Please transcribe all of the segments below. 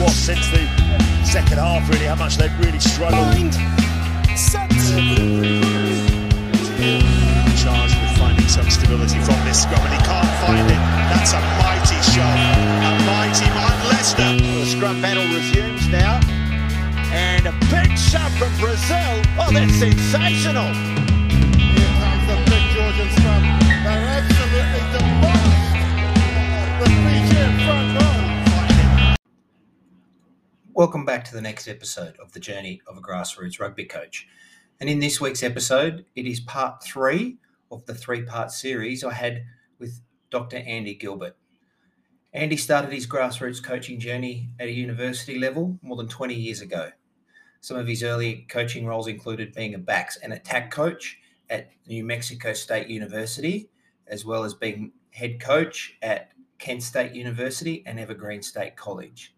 what since the second half, really, how much they've really struggled. Charged with finding some stability from this scrum, and he can't find it. That's a mighty shot, a mighty Mark Leicester. The scrum battle resumes now. And a big shot from Brazil. Oh, that's sensational. Here comes the big Georgian scrum. They're absolutely demolished the Fijian Welcome back to the next episode of The Journey of a Grassroots Rugby Coach. And in this week's episode, it is part three of the three part series I had with Dr. Andy Gilbert. Andy started his grassroots coaching journey at a university level more than 20 years ago. Some of his early coaching roles included being a backs and attack coach at New Mexico State University, as well as being head coach at Kent State University and Evergreen State College.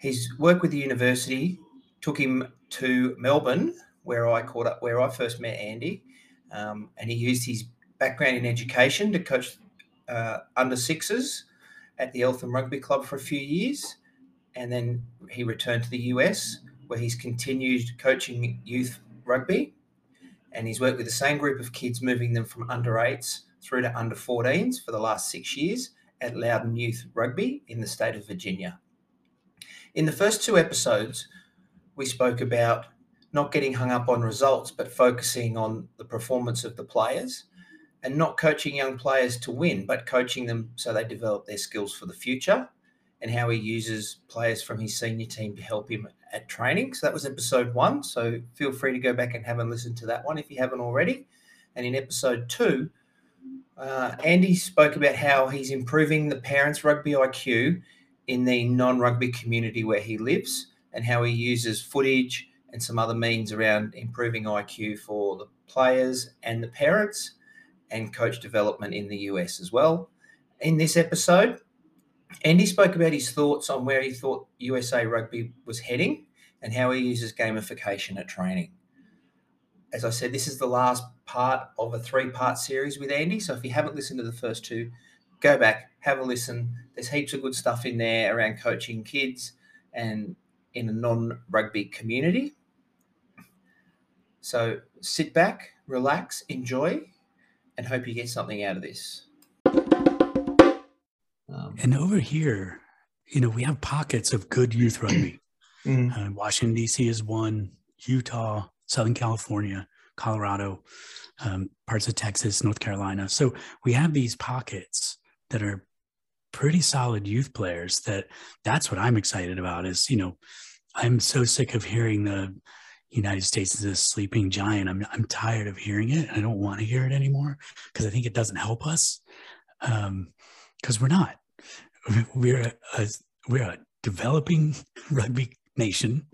His work with the university took him to Melbourne, where I caught up, where I first met Andy, um, and he used his background in education to coach uh, under sixes at the Eltham Rugby Club for a few years, and then he returned to the US, where he's continued coaching youth rugby, and he's worked with the same group of kids, moving them from under eights through to under 14s for the last six years at Loudoun Youth Rugby in the state of Virginia. In the first two episodes, we spoke about not getting hung up on results, but focusing on the performance of the players and not coaching young players to win, but coaching them so they develop their skills for the future and how he uses players from his senior team to help him at training. So that was episode one. So feel free to go back and have a listen to that one if you haven't already. And in episode two, uh, Andy spoke about how he's improving the parents' rugby IQ in the non rugby community where he lives and how he uses footage and some other means around improving IQ for the players and the parents and coach development in the US as well. In this episode, Andy spoke about his thoughts on where he thought USA rugby was heading and how he uses gamification at training. As I said, this is the last part of a three part series with Andy. So if you haven't listened to the first two, go back, have a listen. There's heaps of good stuff in there around coaching kids and in a non rugby community. So sit back, relax, enjoy, and hope you get something out of this. Um, and over here, you know, we have pockets of good youth rugby. mm. uh, Washington, D.C. is one, Utah, Southern California, Colorado, um, parts of Texas, North Carolina. So we have these pockets that are pretty solid youth players that that's what I'm excited about is, you know, I'm so sick of hearing the United States is a sleeping giant. I'm, I'm tired of hearing it. I don't want to hear it anymore because I think it doesn't help us. Um, because we're not. We're a, a, we're a developing rugby nation,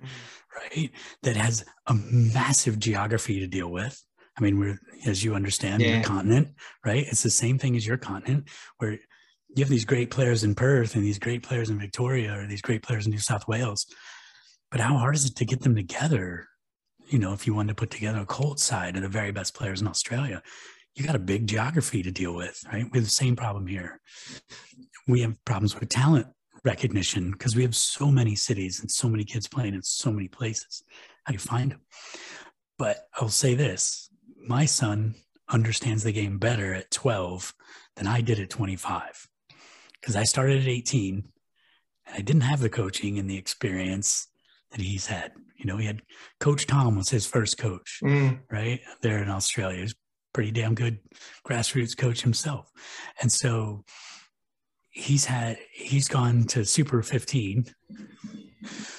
right? That has a massive geography to deal with. I mean, we're as you understand, yeah. your continent, right? It's the same thing as your continent, where you have these great players in Perth and these great players in Victoria or these great players in New South Wales. But how hard is it to get them together? You know, if you wanted to put together a Colt side of the very best players in Australia, you got a big geography to deal with, right? We have the same problem here. We have problems with talent recognition because we have so many cities and so many kids playing in so many places. How do you find them? But I'll say this my son understands the game better at 12 than I did at 25 because I started at 18 and I didn't have the coaching and the experience that he's had. You know, he had Coach Tom was his first coach, mm. right? There in Australia. He's pretty damn good grassroots coach himself. And so he's had he's gone to super 15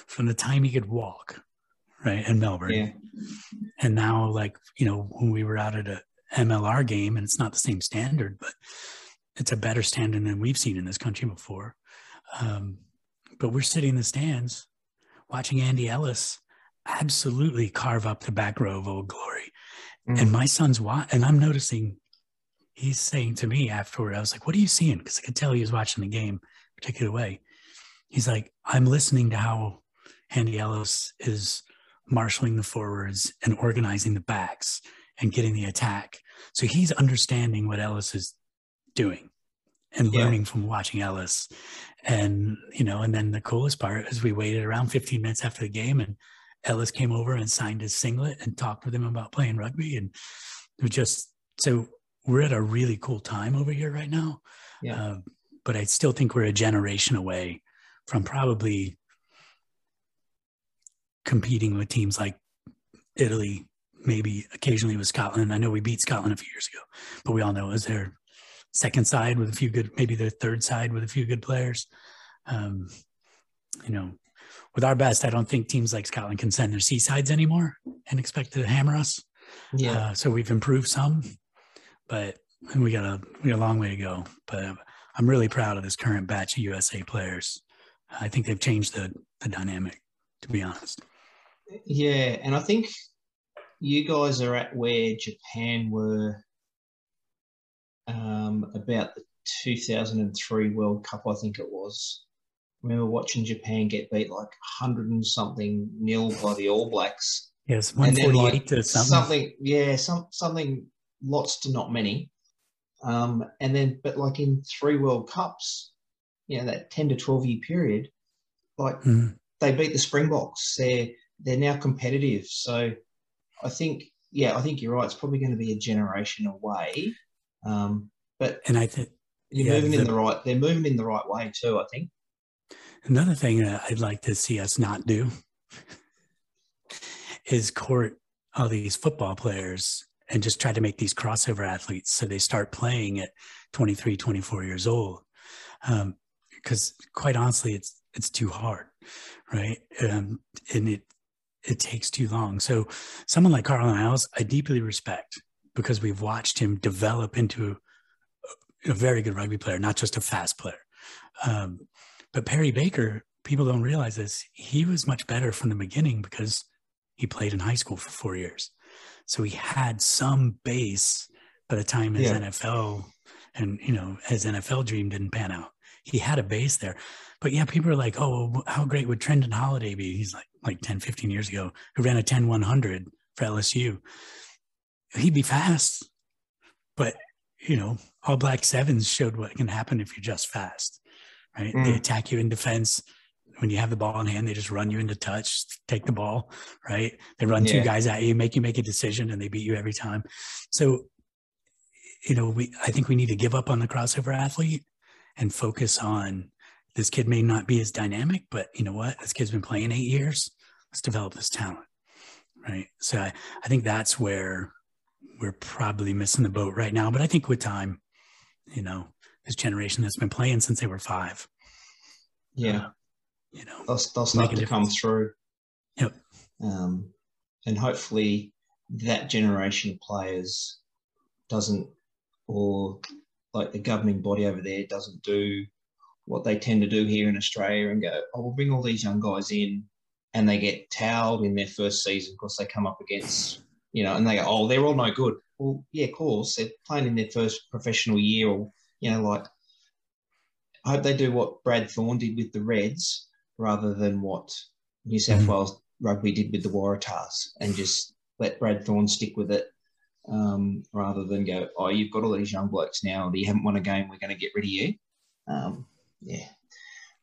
from the time he could walk, right, in Melbourne. Yeah. And now like, you know, when we were out at a MLR game and it's not the same standard, but it's a better standard than we've seen in this country before. Um, but we're sitting in the stands watching Andy Ellis absolutely carve up the back row of Old Glory Mm. And my son's watching, and I'm noticing he's saying to me afterward, I was like, What are you seeing? Because I could tell he was watching the game a particular way. He's like, I'm listening to how Andy Ellis is marshaling the forwards and organizing the backs and getting the attack. So he's understanding what Ellis is doing. and Yeah. learning from watching Ellis. And, you know, and then the coolest part is we waited around 15 minutes after the game and Ellis came over and signed his singlet and talked with him about playing rugby. And it was just so we're at a really cool time over here right now. Yeah. Uh, but I still think we're a generation away from probably competing with teams like Italy, maybe occasionally with Scotland. I know we beat Scotland a few years ago, but we all know it was their second side with a few good, maybe their third side with a few good players. Um, you know, with our best, I don't think teams like Scotland can send their C sides anymore and expect to hammer us. Yeah. Uh, so we've improved some, but we got a we got a long way to go. But I'm really proud of this current batch of USA players. I think they've changed the the dynamic, to be honest. Yeah, and I think you guys are at where Japan were um, about the 2003 World Cup, I think it was. I remember watching Japan get beat like 100 and something nil by the All Blacks. Yes, And then, 148 like, to something. something, yeah, some something, lots to not many. Um, and then, but like in three World Cups, you know, that 10 to 12 year period, like Mhm. they beat the Springboks. They're they're now competitive. So I think, yeah, I think you're right. It's probably going to be a generation away. Um, but And I think you're Yeah, moving in the- the right. They're moving in the right way too. I think. Another thing that I'd like to see us not do is court all these football players and just try to make these crossover athletes so they start playing at 23, 24 years old. Because quite honestly, it's it's too hard, right? Um, and it it takes too long. So someone like Carlin Isles, I deeply respect because we've watched him develop into a, very good rugby player, not just a fast player. Um, but Perry Baker, people don't realize this. He was much better from the beginning because he played in high school for four years. So he had some base by the time his Yeah. NFL and, you know, his NFL dream didn't pan out. He had a base there. But yeah, people are like, oh, how great would Trindon Holliday be? He's like, like 10, 15 years ago, who ran a 10 100 for LSU. He'd be fast. But, you know, All Black Sevens showed what can happen if you're just fast, right? They Mm. attack you in defense. When you have the ball in hand, they just run you into touch, take the ball, right? They run two guys at you, make you make a decision, and they beat you every time. So, you know, we I think we need to give up on the crossover athlete and focus on this kid may not be as dynamic, but you know what? This kid's been playing eight years. Let's develop this talent. Right. So I, I think that's where we're probably missing the boat right now. But I think with time, you know, this generation that's been playing since they were five, Yeah, you know, they'll, they'll start to come through. Yep. Um, and hopefully that generation of players doesn't, or like the governing body over there doesn't do what they tend to do here in Australia and go, oh, we'll bring all these young guys in and they get towed in their first season because they come up against, you know, and they go, oh, they're all no good. Well, yeah, of course. They're playing in their first professional year or, you know, like, I hope they do what Brad Thorn did with the Reds rather than what New South Mhm. Wales rugby did with the Waratahs and just let Brad Thorn stick with it um, rather than go, oh, you've got all these young blokes now you haven't won a game, we're going to get rid of you. Um, yeah.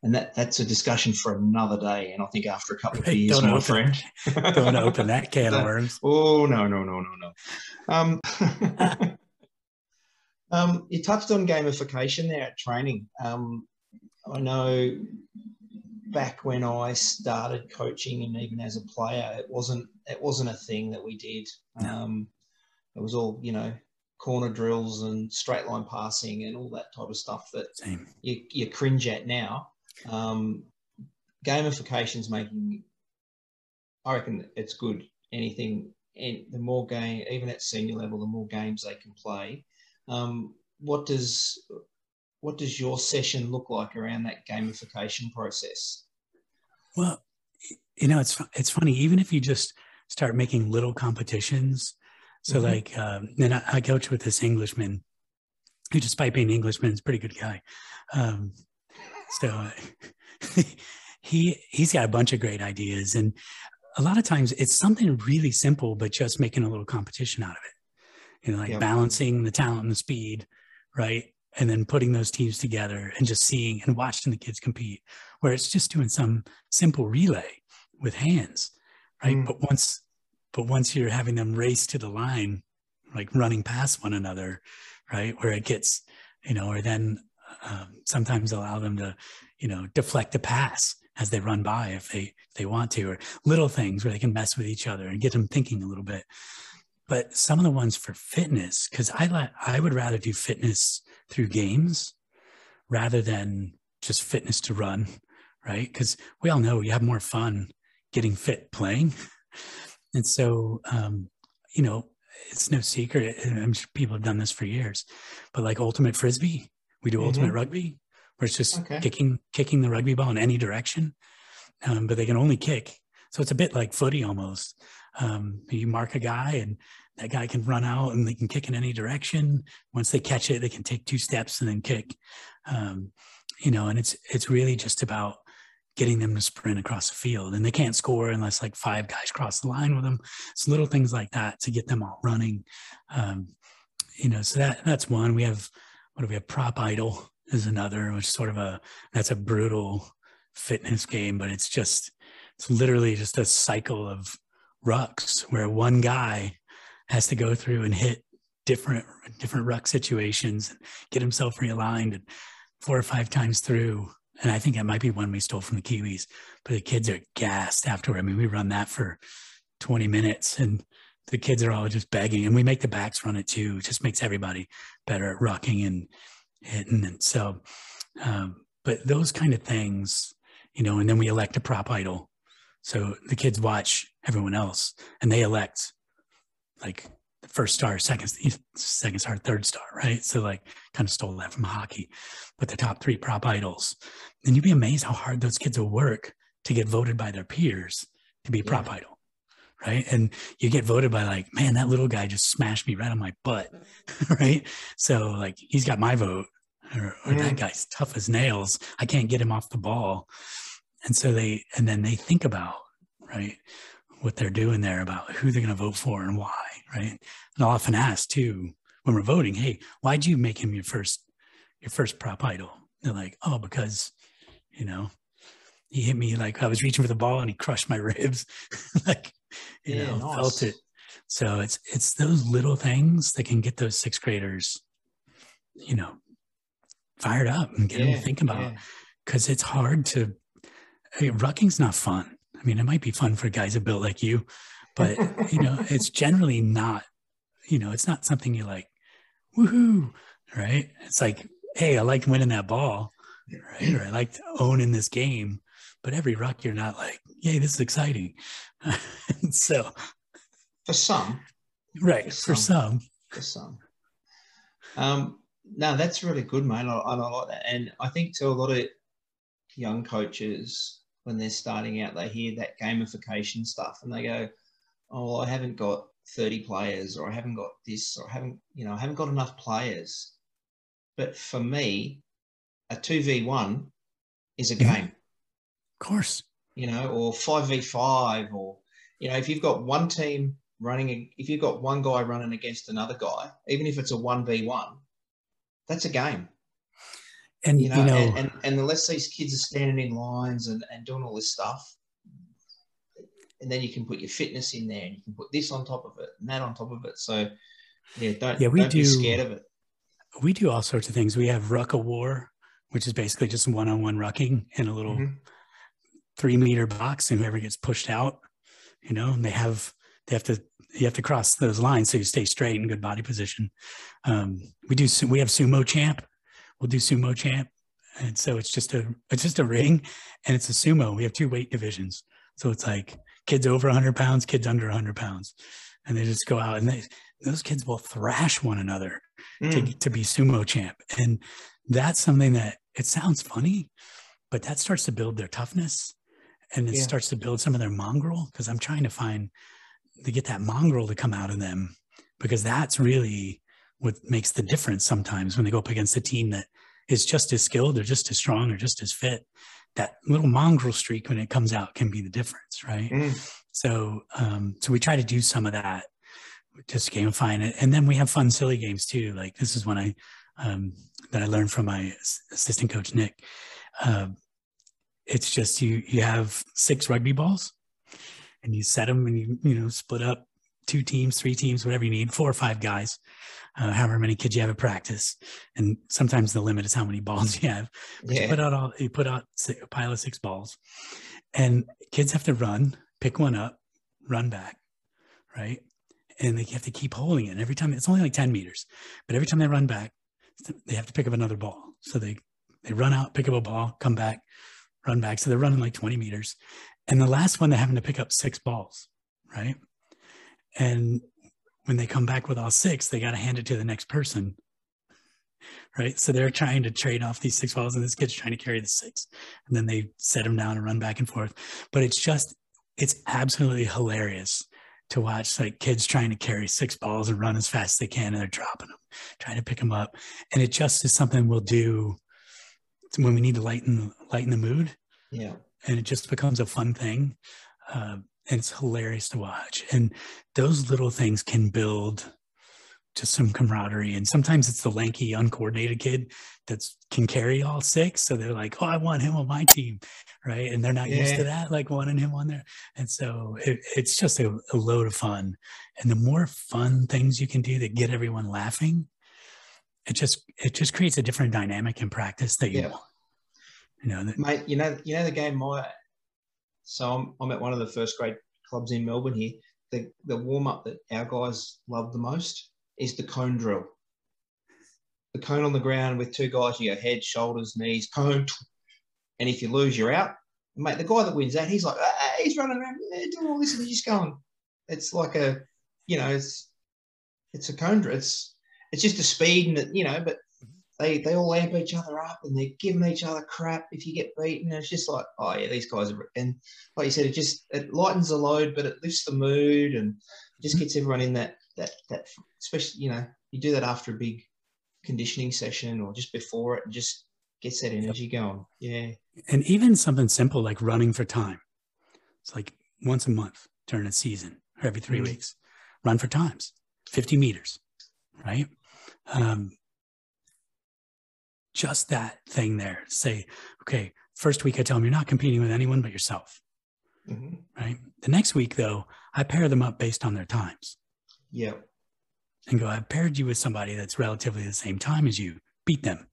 And that, that's a discussion for another day. And I think after a couple of years, don't my open- friend. don't to open that can of worms. Oh no no no no no. Um, um, you touched on gamification there at training. Um, I know back when I started coaching and even as a player, it wasn't it wasn't a thing that we did. Um, it was all you know corner drills and straight line passing and all that type of stuff that Same. you, you cringe at now. Um, gamification's making, I reckon it's good. Anything, and the more game, even at senior level, the more games they can play. Um, what does what does your session look like around that gamification process? Well, you know, it's it's funny. Even if you just start making little competitions, so Mhm. like, um, and I, I coach with this Englishman, who, despite being an Englishman, is a pretty good guy. Um, so he he's got a bunch of great ideas, and a lot of times it's something really simple, but just making a little competition out of it. You know, like Yeah. balancing the talent and the speed, right? and then putting those teams together and just seeing and watching the kids compete where it's just doing some simple relay with hands right mm. but once but once you're having them race to the line like running past one another right where it gets you know or then um, sometimes allow them to you know deflect a pass as they run by if they if they want to or little things where they can mess with each other and get them thinking a little bit. But some of the ones for fitness because i like i would rather do fitness through games rather than just fitness to run right? Because we all know you have more fun getting fit playing and so um, you know it's no secret i'm sure people have done this for years but like ultimate frisbee we do mm-hmm. ultimate rugby where it's just okay. kicking kicking the rugby ball in any direction um, but they can only kick so it's a bit like footy almost um, you mark a guy and that guy can run out and they can kick in any direction. Once they catch it, they can take two steps and then kick. Um, you know, and it's it's really just about getting them to sprint across the field, and they can't score unless like five guys cross the line with them. It's little things like that to get them all running. Um, you know, so that that's one. We have what do we have? Prop idol is another, which is sort of a that's a brutal fitness game, but it's just it's literally just a cycle of rucks where one guy has to go through and hit different different ruck situations and get himself realigned and four or five times through. And I think that might be one we stole from the Kiwis. But the kids are gassed afterward. I mean, we run that for 20 minutes and the kids are all just begging. And we make the backs run it too. It just makes everybody better at rucking and hitting. And so, um, but those kind of things, you know, and then we elect a prop idol. So the kids watch everyone else and they elect like first star, second, second star, third star, right? So like kind of stole that from hockey, but the top three prop idols. And you'd be amazed how hard those kids will work to get voted by their peers to be a prop idol. Right. And you get voted by like, man, that little guy just smashed me right on my butt. right. So like he's got my vote. Or, or that mm-hmm. guy's tough as nails. I can't get him off the ball. And so they and then they think about, right, what they're doing there about who they're going to vote for and why, right? And I'll often ask too when we're voting, hey, why'd you make him your first your first prop idol? They're like, oh, because you know he hit me like I was reaching for the ball and he crushed my ribs, like you yeah, know nice. felt it. So it's it's those little things that can get those sixth graders, you know, fired up and get yeah, them to think about because yeah. it's hard to. I mean, rucking's not fun I mean, it might be fun for guys that built like you, but you know, it's generally not, you know, it's not something you like, woohoo, right? It's like, hey, I like winning that ball, right? Or I like owning this game. But every ruck, you're not like, yay, this is exciting. so, for some, right? For, for some, for some. Um, no, that's really good, mate. I, I like that, and I think to a lot of young coaches, when they're starting out, they hear that gamification stuff and they go, "Oh, well, I haven't got 30 players, or I haven't got this, or I haven't, you know, I haven't got enough players." But for me, a two v one is a mm-hmm. game. Of course. You know, or five v five, or you know, if you've got one team running, if you've got one guy running against another guy, even if it's a one v one, that's a game. And you know, you know and, and, and unless these kids are standing in lines and, and doing all this stuff, and then you can put your fitness in there and you can put this on top of it and that on top of it. So yeah, don't, yeah, we don't do, be scared of it. We do all sorts of things. We have Ruck a War, which is basically just one-on-one rucking in a little mm-hmm. three meter box, and whoever gets pushed out, you know, and they have they have to you have to cross those lines so you stay straight in good body position. Um, we do we have sumo champ, we'll do sumo champ. And so it's just a it's just a ring and it's a sumo. We have two weight divisions. So it's like kids over 100 pounds, kids under 100 pounds. And they just go out and they, those kids will thrash one another mm. to, to be sumo champ. And that's something that it sounds funny, but that starts to build their toughness and it yeah. starts to build some of their mongrel because I'm trying to find to get that mongrel to come out of them because that's really what makes the difference sometimes when they go up against a team that is just as skilled or just as strong or just as fit that little mongrel streak when it comes out can be the difference right mm. so um so we try to do some of that just gamifying it and then we have fun silly games too like this is one i um, that I learned from my assistant coach Nick. Uh, it's just you you have six rugby balls, and you set them and you you know split up two teams, three teams, whatever you need, four or five guys, uh, however many kids you have at practice. And sometimes the limit is how many balls you have. But Yeah. you put out all you put out a pile of six balls, and kids have to run, pick one up, run back, right? And they have to keep holding it. And every time it's only like ten meters, but every time they run back, they have to pick up another ball. So they they run out, pick up a ball, come back, run back. So they're running like twenty meters, and the last one they're having to pick up six balls, right? And when they come back with all six, they got to hand it to the next person. Right. So they're trying to trade off these six balls, and this kid's trying to carry the six. And then they set them down and run back and forth. But it's just, it's absolutely hilarious to watch like kids trying to carry six balls and run as fast as they can, and they're dropping them, trying to pick them up. And it just is something we'll do when we need to lighten lighten the mood Yeah. and it just becomes a fun thing. Uh, it's hilarious to watch. And those little things can build just some camaraderie. And sometimes it's the lanky, uncoordinated kid that can carry all six. So they're like, "Oh, I want him on my team," right? And they're not used to that, like wanting him on there. And so it, it's just a, a load of fun. And the more fun things you can do that get everyone laughing, it just it just creates a different dynamic in practice that you Yeah. want. You know, that, mate. You know, you know the game. My so I'm, I'm at one of the first grade clubs in Melbourne here. The the warm up that our guys love the most is the cone drill. The cone on the ground with two guys. You go head, shoulders, knees, cone, and if you lose, you're out. Mate, the guy that wins that, he's like, ah, he's running around doing all this, and he's just going. It's like a, you know, it's it's a cone drill. It's it's just a speed and you know, but they they all amp each other up and they're giving each other crap if you get beaten. And it's just like, oh yeah, these guys are and like you said, it just it lightens the load, but it lifts the mood and just gets everyone in that that that especially you know you do that after a big conditioning session or just before it, and just gets that energy going. Yeah, and even something simple like running for time. It's like once a month during a season or every 3 Mhm. weeks, run for times, 50 meters, right? Um, just that thing there. Say, okay, first week I tell them you're not competing with anyone but yourself, hmm right? The next week, though, I pair them up based on their times. Yeah, and go, I've paired you with somebody that's relatively the same time as you, beat them.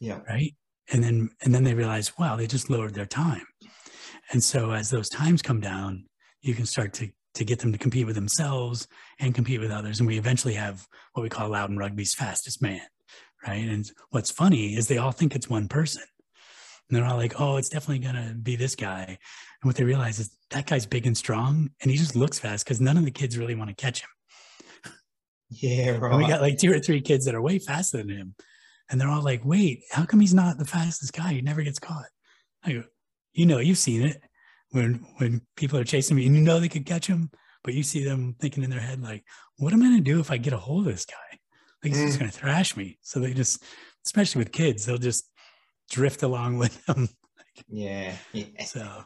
yeah, right? And then and then they realize wow they just lowered their time. And so as those times come down you can start to to get them to compete with themselves and compete with others. And we eventually have what we call Loudoun Rugby's fastest man right and what's funny is they all think it's one person and they're all like oh it's definitely going to be this guy and what they realize is that guy's big and strong and he just looks fast because none of the kids really want to catch him yeah. Right. we got like two or three kids that are way faster than him. And they're all like, wait, how come he's not the fastest guy? He never gets caught. I go, you know, you've seen it when when people are chasing me and you know they could catch him, but you see them thinking in their head, like, what am I gonna do if I get a hold of this guy? Like he's just Mm. gonna thrash me. So they just, especially with kids, they'll just drift along with them. yeah, yeah. So,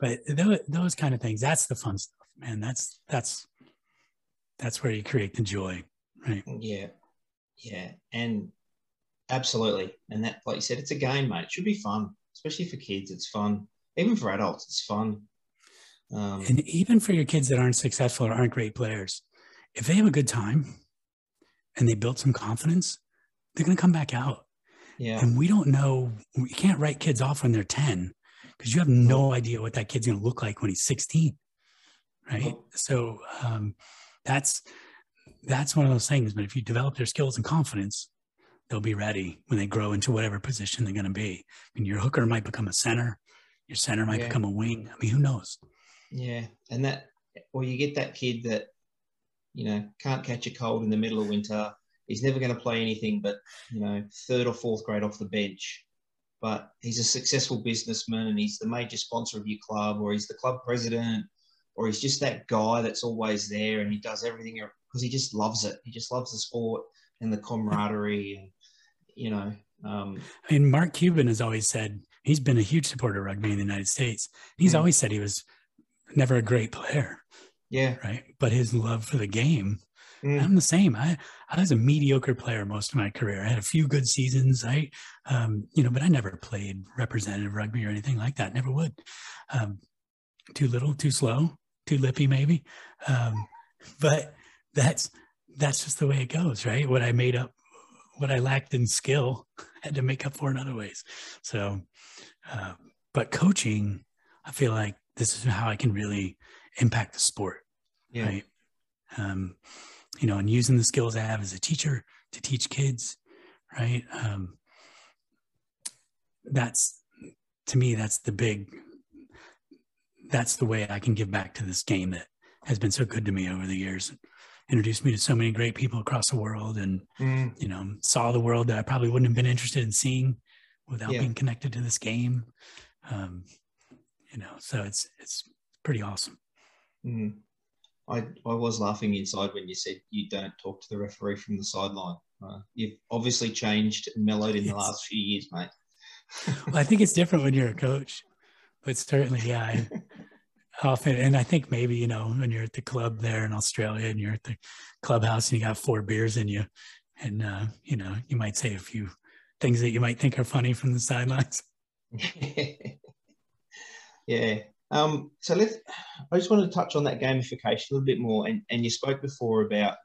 but those, those kind of things, that's the fun stuff, man. That's that's that's where you create the joy, right? Yeah, yeah, and absolutely. And that, like you said, it's a game, mate. It should be fun, especially for kids. It's fun. Even for adults, it's fun. Um, And even for your kids that aren't successful or aren't great players, if they have a good time and they build some confidence, they're going to come back out. yeah, And we don't know, we can't write kids off when they're 10 because you have no idea what that kid's going to look like when he's 16. Right. So um, that's, that's one of those things. But if you develop their skills and confidence, they'll be ready when they grow into whatever position they're going to be. I mean, your hooker might become a center, your center might Yeah. become a wing. I mean, who knows? yeah, and that, or you get that kid that, you know, can't catch a cold in the middle of winter. He's never going to play anything but, you know, third or fourth grade off the bench. But he's a successful businessman and he's the major sponsor of your club, or he's the club president, or he's just that guy that's always there and he does everything because he just loves it. He just loves the sport and the camaraderie and, you know, um, I mean, Mark Cuban has always said he's been a huge supporter of rugby in the United States. He's Mm. always said he was never a great player, yeah, right? But his love for the game Mm. I'm the same. I, I was a mediocre player most of my career. I had a few good seasons. I, um, you know, but I never played representative rugby or anything like that. Never would. Um, too little, too slow, too lippy, maybe. Um, but that's that's just the way it goes, right? What I made up, what I lacked in skill, had to make up for in other ways. So, uh, but coaching, I feel like this is how I can really impact the sport, yeah. right? Um, you know, and using the skills I have as a teacher to teach kids, right? Um, that's to me, that's the big, that's the way I can give back to this game that has been so good to me over the years. Introduced me to so many great people across the world, and mm. you know, saw the world that I probably wouldn't have been interested in seeing without yeah. being connected to this game. Um, you know, so it's it's pretty awesome. Mm. I, I was laughing inside when you said you don't talk to the referee from the sideline. Uh, you've obviously changed and mellowed in the last few years, mate. well, I think it's different when you're a coach, but certainly, yeah, I, often, and I think maybe you know when you're at the club there in Australia and you're at the clubhouse and you got four beers in you, and uh, you know you might say a few things that you might think are funny from the sidelines. yeah, um, so let's. I just want to touch on that gamification a little bit more. And, and you spoke before about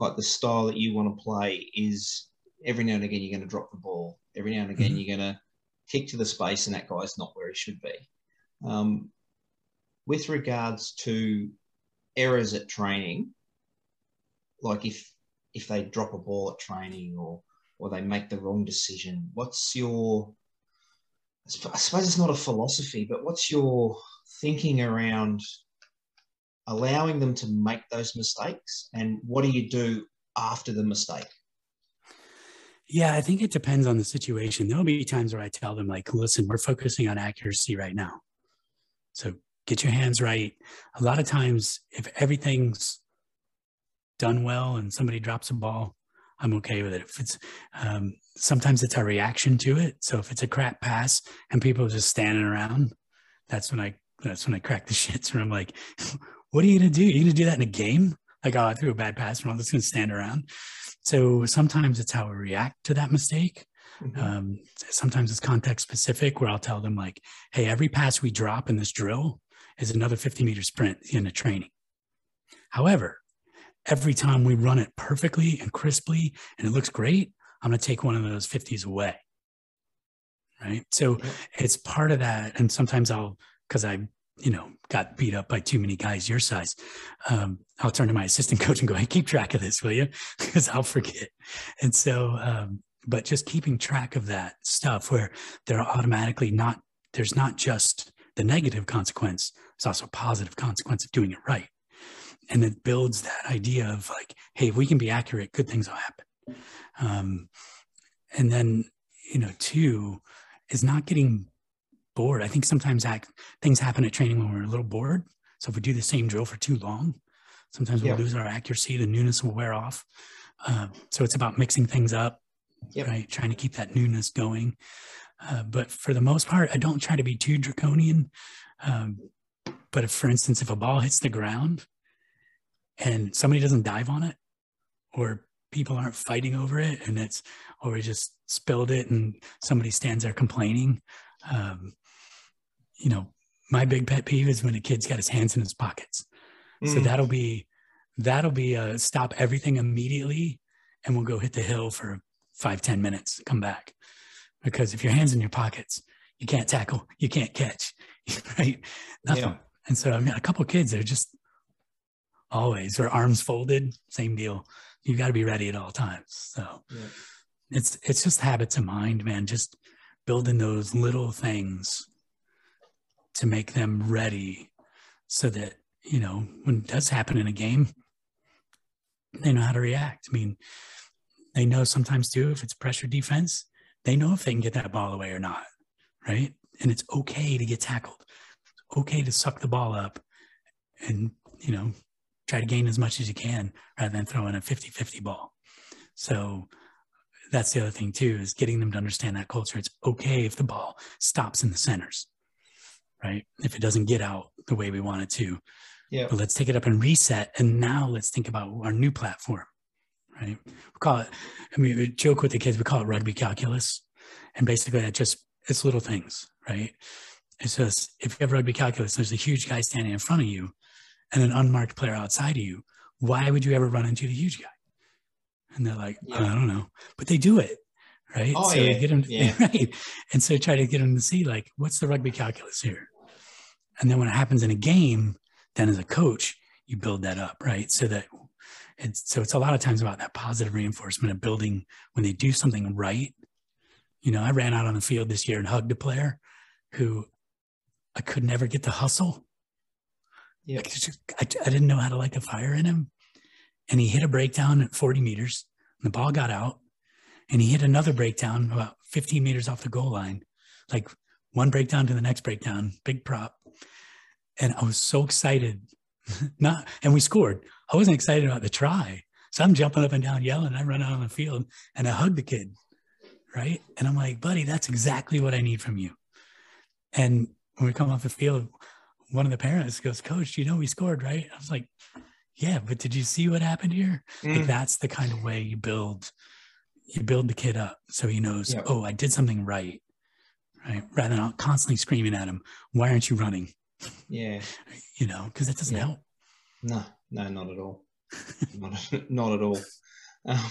like the style that you want to play is every now and again you're going to drop the ball. Every now and again mm-hmm. you're going to kick to the space, and that guy's not where he should be. Um, with regards to errors at training, like if if they drop a ball at training or or they make the wrong decision, what's your I suppose it's not a philosophy, but what's your thinking around allowing them to make those mistakes and what do you do after the mistake? Yeah, I think it depends on the situation. There'll be times where I tell them, like, listen, we're focusing on accuracy right now. So get your hands right. A lot of times, if everything's done well and somebody drops a ball, I'm okay with it. If it's um, sometimes it's a reaction to it. So if it's a crap pass and people are just standing around, that's when I that's when I crack the shits and I'm like, what are you gonna do? Are You're gonna do that in a game? Like, oh, I threw a bad pass and I'm just gonna stand around. So sometimes it's how we react to that mistake. Mm-hmm. Um, sometimes it's context specific where I'll tell them like, hey, every pass we drop in this drill is another 50 meter sprint in a training. However, every time we run it perfectly and crisply and it looks great, I'm going to take one of those 50s away. Right. So it's part of that. And sometimes I'll, because I, you know, got beat up by too many guys your size, um, I'll turn to my assistant coach and go, hey, keep track of this, will you? Because I'll forget. And so, um, but just keeping track of that stuff where they're automatically not, there's not just the negative consequence, there's also a positive consequence of doing it right and it builds that idea of like hey if we can be accurate good things will happen um, and then you know two is not getting bored. I think sometimes act, things happen at training when we're a little bored. So if we do the same drill for too long sometimes we'll lose our accuracy the newness will wear off. Uh, so it's about mixing things up yep. right? Trying to keep that newness going. Uh, but for the most part i don't try to be too draconian. Um, but if for instance if a ball hits the ground and somebody doesn't dive on it or people aren't fighting over it and it's or we just spilled it and somebody stands there complaining um, you know my big pet peeve is when a kid's got his hands in his pockets mm. so that'll be that'll be a stop everything immediately and we'll go hit the hill for five ten minutes come back because if your hands in your pockets you can't tackle you can't catch right Nothing. Yeah. and so i mean a couple kids they're just always or arms folded same deal you got to be ready at all times. So yeah. it's it's just habits of mind man just building those little things to make them ready so that you know when it does happen in a game they know how to react. I mean they know sometimes too if it's pressure defense they know if they can get that ball away or not right? And it's okay to get tackled. It's okay to suck the ball up and you know try to gain as much as you can rather than throwing a 50-50 ball. So that's the other thing too, is getting them to understand that culture. It's okay if the ball stops in the centers, right? If it doesn't get out the way we want it to. Yeah. But let's take it up and reset. And now let's think about our new platform, right? We call it, I mean, we joke with the kids, we call it rugby calculus. And basically, that just, it's little things, right? It's just, if you have rugby calculus, there's a huge guy standing in front of you and an unmarked player outside of you. Why would you ever run into the huge guy? And they're like, oh, Yeah. I don't know, but they do it, right? Oh, so yeah, get them, yeah. right? And so try to get them to see like, what's the rugby calculus here? And then when it happens in a game, then as a coach, you build that up, right? So that it's so it's a lot of times about that positive reinforcement of building when they do something right. You know, I ran out on the field this year and hugged a player who I could never get the hustle. Yeah. I, I didn't know how to light the fire in him. And he hit a breakdown at 40 meters, and the ball got out. And he hit another breakdown about 15 meters off the goal line, like one breakdown to the next breakdown, big prop. And I was so excited. Not, and we scored. I wasn't excited about the try. So I'm jumping up and down yelling. I run out on the field and I hug the kid. Right. And I'm like, buddy, that's exactly what I need from you. And when we come off the field, one of the parents goes, Coach, you know we scored, right? I was like, Yeah, but did you see what happened here? Like Mm. that's the kind of way you build you build the kid up so he knows, Yeah. oh, I did something right. Right. Rather than constantly screaming at him, why aren't you running? Yeah. You know, because that doesn't Yeah. help. No, no, not at all. not, not at all. Um,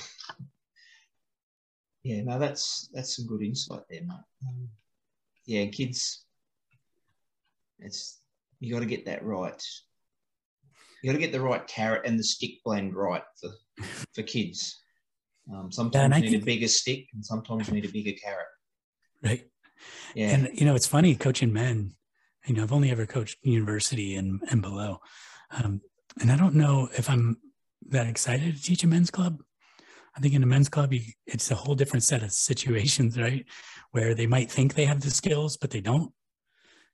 yeah, no, that's that's some good insight there, mate. Um, yeah, kids, it's you got to get that right. You got to get the right carrot and the stick blend right for for kids. Um, sometimes you need think- a bigger stick, and sometimes you need a bigger carrot. Right. Yeah, And you know, it's funny coaching men. You know, I've only ever coached university and and below, um, and I don't know if I'm that excited to teach a men's club. I think in a men's club, you, it's a whole different set of situations, right? Where they might think they have the skills, but they don't,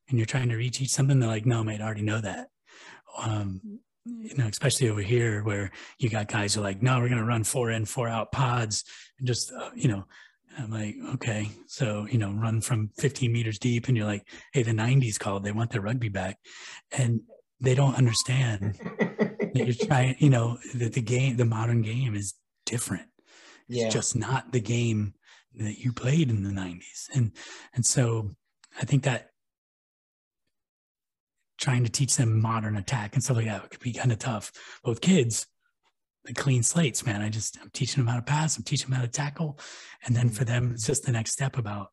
and you're trying to reteach something. They're like, "No, mate, I already know that." Um, you know, especially over here where you got guys who are like, "No, we're going to run four in, four out pods," and just uh, you know, I'm like, okay, so you know, run from 15 meters deep, and you're like, hey, the 90s called, they want their rugby back, and they don't understand that you're trying, you know, that the game, the modern game is different. It's yeah, just not the game that you played in the 90s, and and so I think that trying to teach them modern attack and stuff like that it could be kind of tough. With kids, the clean slates, man. I just I'm teaching them how to pass. I'm teaching them how to tackle, and then for them, it's just the next step about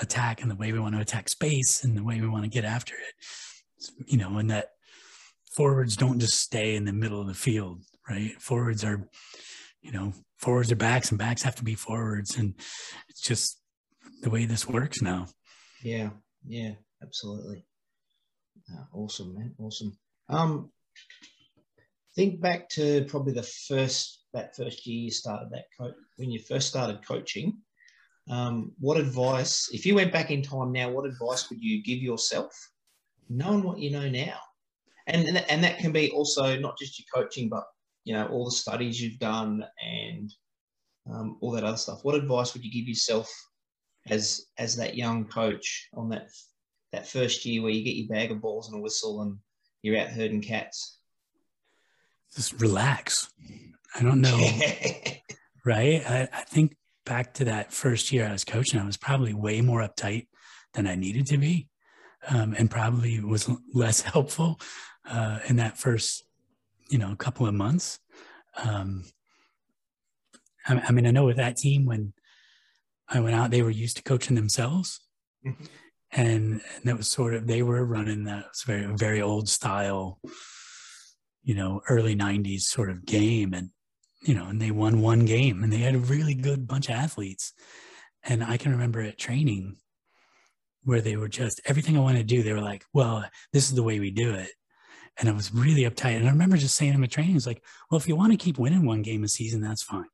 attack and the way we want to attack space and the way we want to get after it. You know, and that forwards don't just stay in the middle of the field, right? Forwards are, you know, forwards are backs, and backs have to be forwards, and it's just the way this works now. yeah, yeah, absolutely. Uh, awesome, man. Awesome. Um, think back to probably the first that first year you started that coach when you first started coaching. Um, what advice, if you went back in time now, what advice would you give yourself, knowing what you know now? And and that, can be also not just your coaching, but you know all the studies you've done and um, all that other stuff. What advice would you give yourself as as that young coach on that that first year where you get your bag of balls and a whistle and you're out herding cats? Just relax. I don't know. right? I, I think back to that first year I was coaching, I was probably way more uptight than I needed to be, um, and probably was less helpful uh, in that first, you know, couple of months. Um, I, I mean, I know with that team when I went out, they were used to coaching themselves. Mhm. And, and that was sort of they were running that was very very old style, you know, early '90s sort of game, and you know, and they won one game and they had a really good bunch of athletes. And I can remember at training where they were just everything I wanted to do, they were like, well, this is the way we do it. And I was really uptight. And I remember just saying to at training, it's like, well, if you want to keep winning one game a season, that's fine.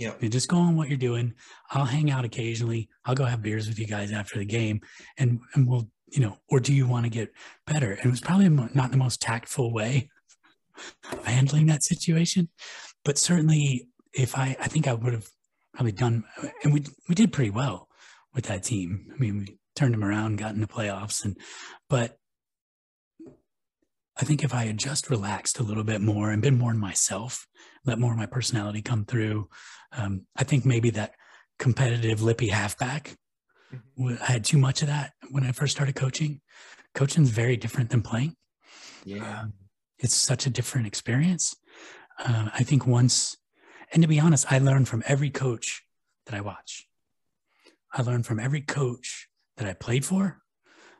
Yeah. You just go on what you're doing. I'll hang out occasionally. I'll go have beers with you guys after the game and, and we'll, you know, or do you want to get better? And it was probably not the most tactful way of handling that situation. But certainly, if I, I think I would have probably done, and we we did pretty well with that team. I mean, we turned them around, got in the playoffs, and but I think if I had just relaxed a little bit more and been more in myself, let more of my personality come through, um, I think maybe that competitive lippy halfback I had too much of that when I first started coaching. Coaching is very different than playing. Yeah. Um, it's such a different experience. Uh, I think once, and to be honest, I learned from every coach that I watch. I learned from every coach that I played for,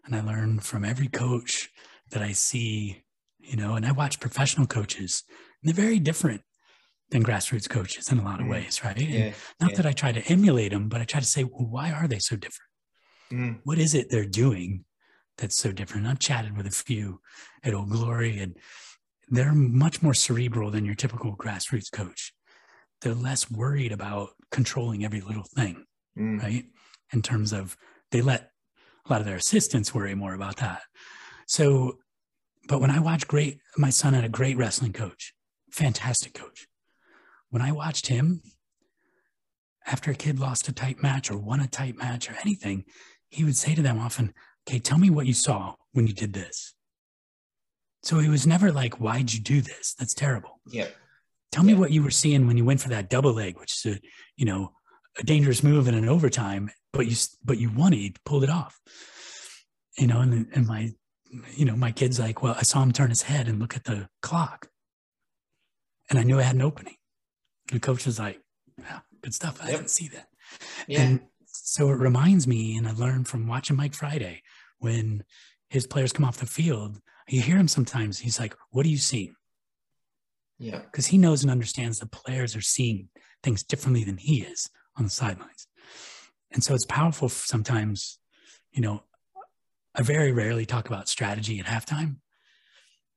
and I learned from every coach that I see, you know, and I watch professional coaches, and they're very different than grassroots coaches in a lot of mm. ways, right? Yeah, not yeah. that I try to emulate them, but I try to say, well, why are they so different? Mm. What is it they're doing that's so different? I've chatted with a few at Old Glory, and they're much more cerebral than your typical grassroots coach. They're less worried about controlling every little thing, Mm. right? In terms of they let a lot of their assistants worry more about that. So, but when I watch great, my son had a great wrestling coach, fantastic coach when I watched him, after a kid lost a tight match or won a tight match or anything, he would say to them often, Okay, tell me what you saw when you did this. So he was never like, Why'd you do this? That's terrible. Yep. Tell me what you were seeing when you went for that double leg, which is a, you know, a dangerous move in an overtime, but you but you won it, you pulled it off. You know, and, and my you know, my kid's like, Well, I saw him turn his head and look at the clock. And I knew I had an opening. The coach was like, yeah, good stuff. I Yep. didn't see that. Yeah. And so it reminds me, and I learned from watching Mike Friday when his players come off the field, you hear him sometimes. He's like, What are you seeing? yeah. Because he knows and understands the players are seeing things differently than he is on the sidelines. And so it's powerful sometimes, you know, I very rarely talk about strategy at halftime.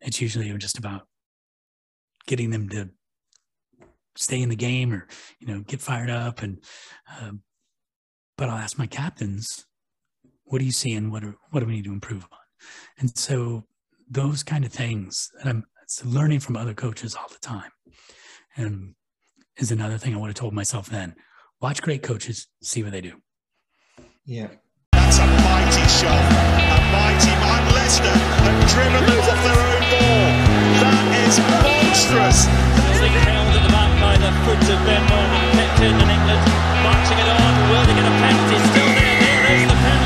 It's usually just about getting them to stay in the game or you know get fired up and um, but i'll ask my captains what are you seeing what are, what do we need to improve on and so those kind of things and i'm learning from other coaches all the time and is another thing i would have told myself then watch great coaches see what they do Yeah. That's a mighty shot. A mighty man. Leicester have driven them off their own ball. That is monstrous. Being held at the back by the foot of Ben Morgan, kept in and England marching it on. Will they get a penalty? Still there. There is the penalty.